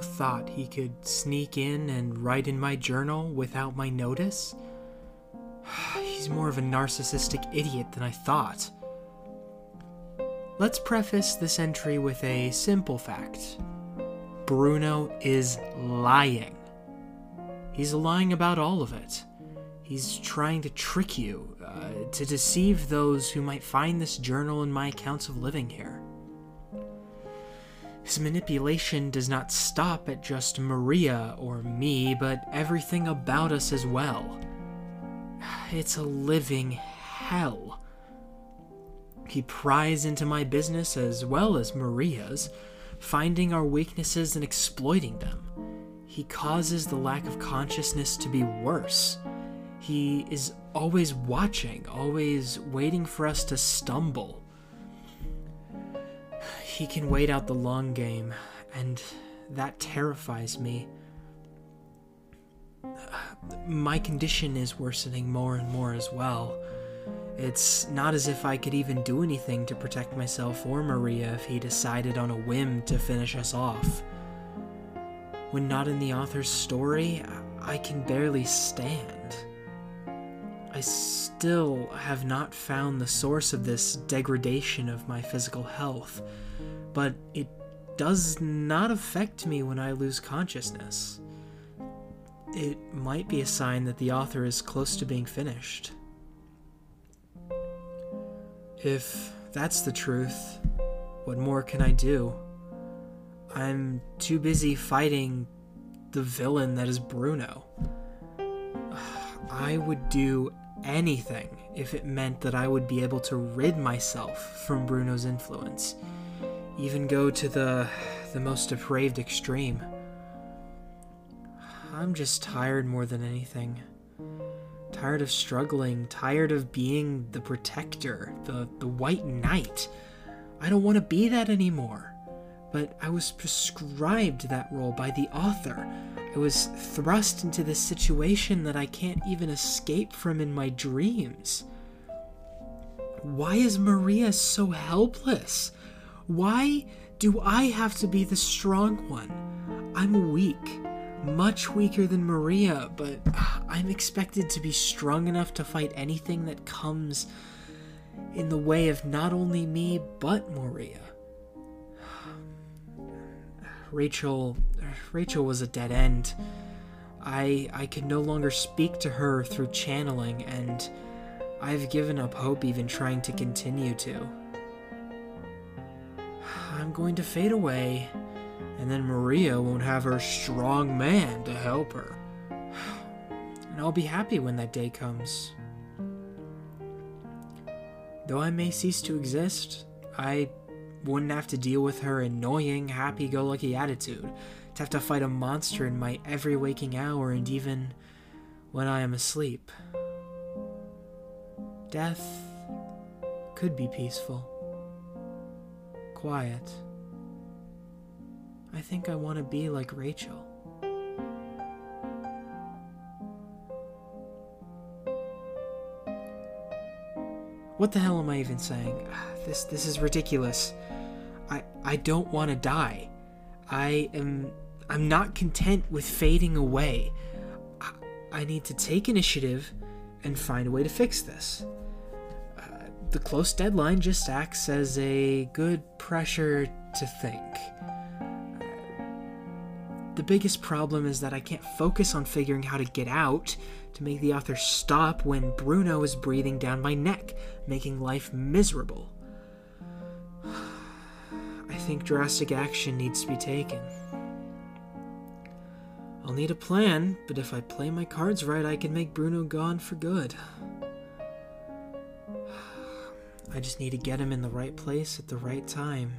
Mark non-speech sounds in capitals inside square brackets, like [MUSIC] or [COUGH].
Thought he could sneak in and write in my journal without my notice? [SIGHS] He's more of a narcissistic idiot than I thought. Let's preface this entry with a simple fact Bruno is lying. He's lying about all of it. He's trying to trick you, uh, to deceive those who might find this journal in my accounts of living here. His manipulation does not stop at just Maria or me, but everything about us as well. It's a living hell. He pries into my business as well as Maria's, finding our weaknesses and exploiting them. He causes the lack of consciousness to be worse. He is always watching, always waiting for us to stumble. He can wait out the long game, and that terrifies me. My condition is worsening more and more as well. It's not as if I could even do anything to protect myself or Maria if he decided on a whim to finish us off. When not in the author's story, I can barely stand. I still have not found the source of this degradation of my physical health but it does not affect me when I lose consciousness. It might be a sign that the author is close to being finished. If that's the truth, what more can I do? I'm too busy fighting the villain that is Bruno. [SIGHS] I would do anything if it meant that I would be able to rid myself from Bruno's influence even go to the the most depraved extreme. I'm just tired more than anything. Tired of struggling, tired of being the protector, the the white knight. I don't want to be that anymore. But I was prescribed that role by the author. I was thrust into this situation that I can't even escape from in my dreams. Why is Maria so helpless? Why do I have to be the strong one? I'm weak, much weaker than Maria, but I'm expected to be strong enough to fight anything that comes in the way of not only me, but Maria. Rachel Rachel was a dead end. I I could no longer speak to her through channeling and I've given up hope even trying to continue to. I'm going to fade away, and then Maria won't have her strong man to help her. [SIGHS] And I'll be happy when that day comes. Though I may cease to exist, I wouldn't have to deal with her annoying, happy go lucky attitude, to have to fight a monster in my every waking hour and even when I am asleep. Death could be peaceful quiet. I think I want to be like Rachel. What the hell am I even saying? Ah, this this is ridiculous. I I don't want to die. I am I'm not content with fading away. I, I need to take initiative and find a way to fix this the close deadline just acts as a good pressure to think. Uh, the biggest problem is that I can't focus on figuring how to get out to make the author stop when Bruno is breathing down my neck, making life miserable. [SIGHS] I think drastic action needs to be taken. I'll need a plan, but if I play my cards right, I can make Bruno gone for good. I just need to get him in the right place at the right time.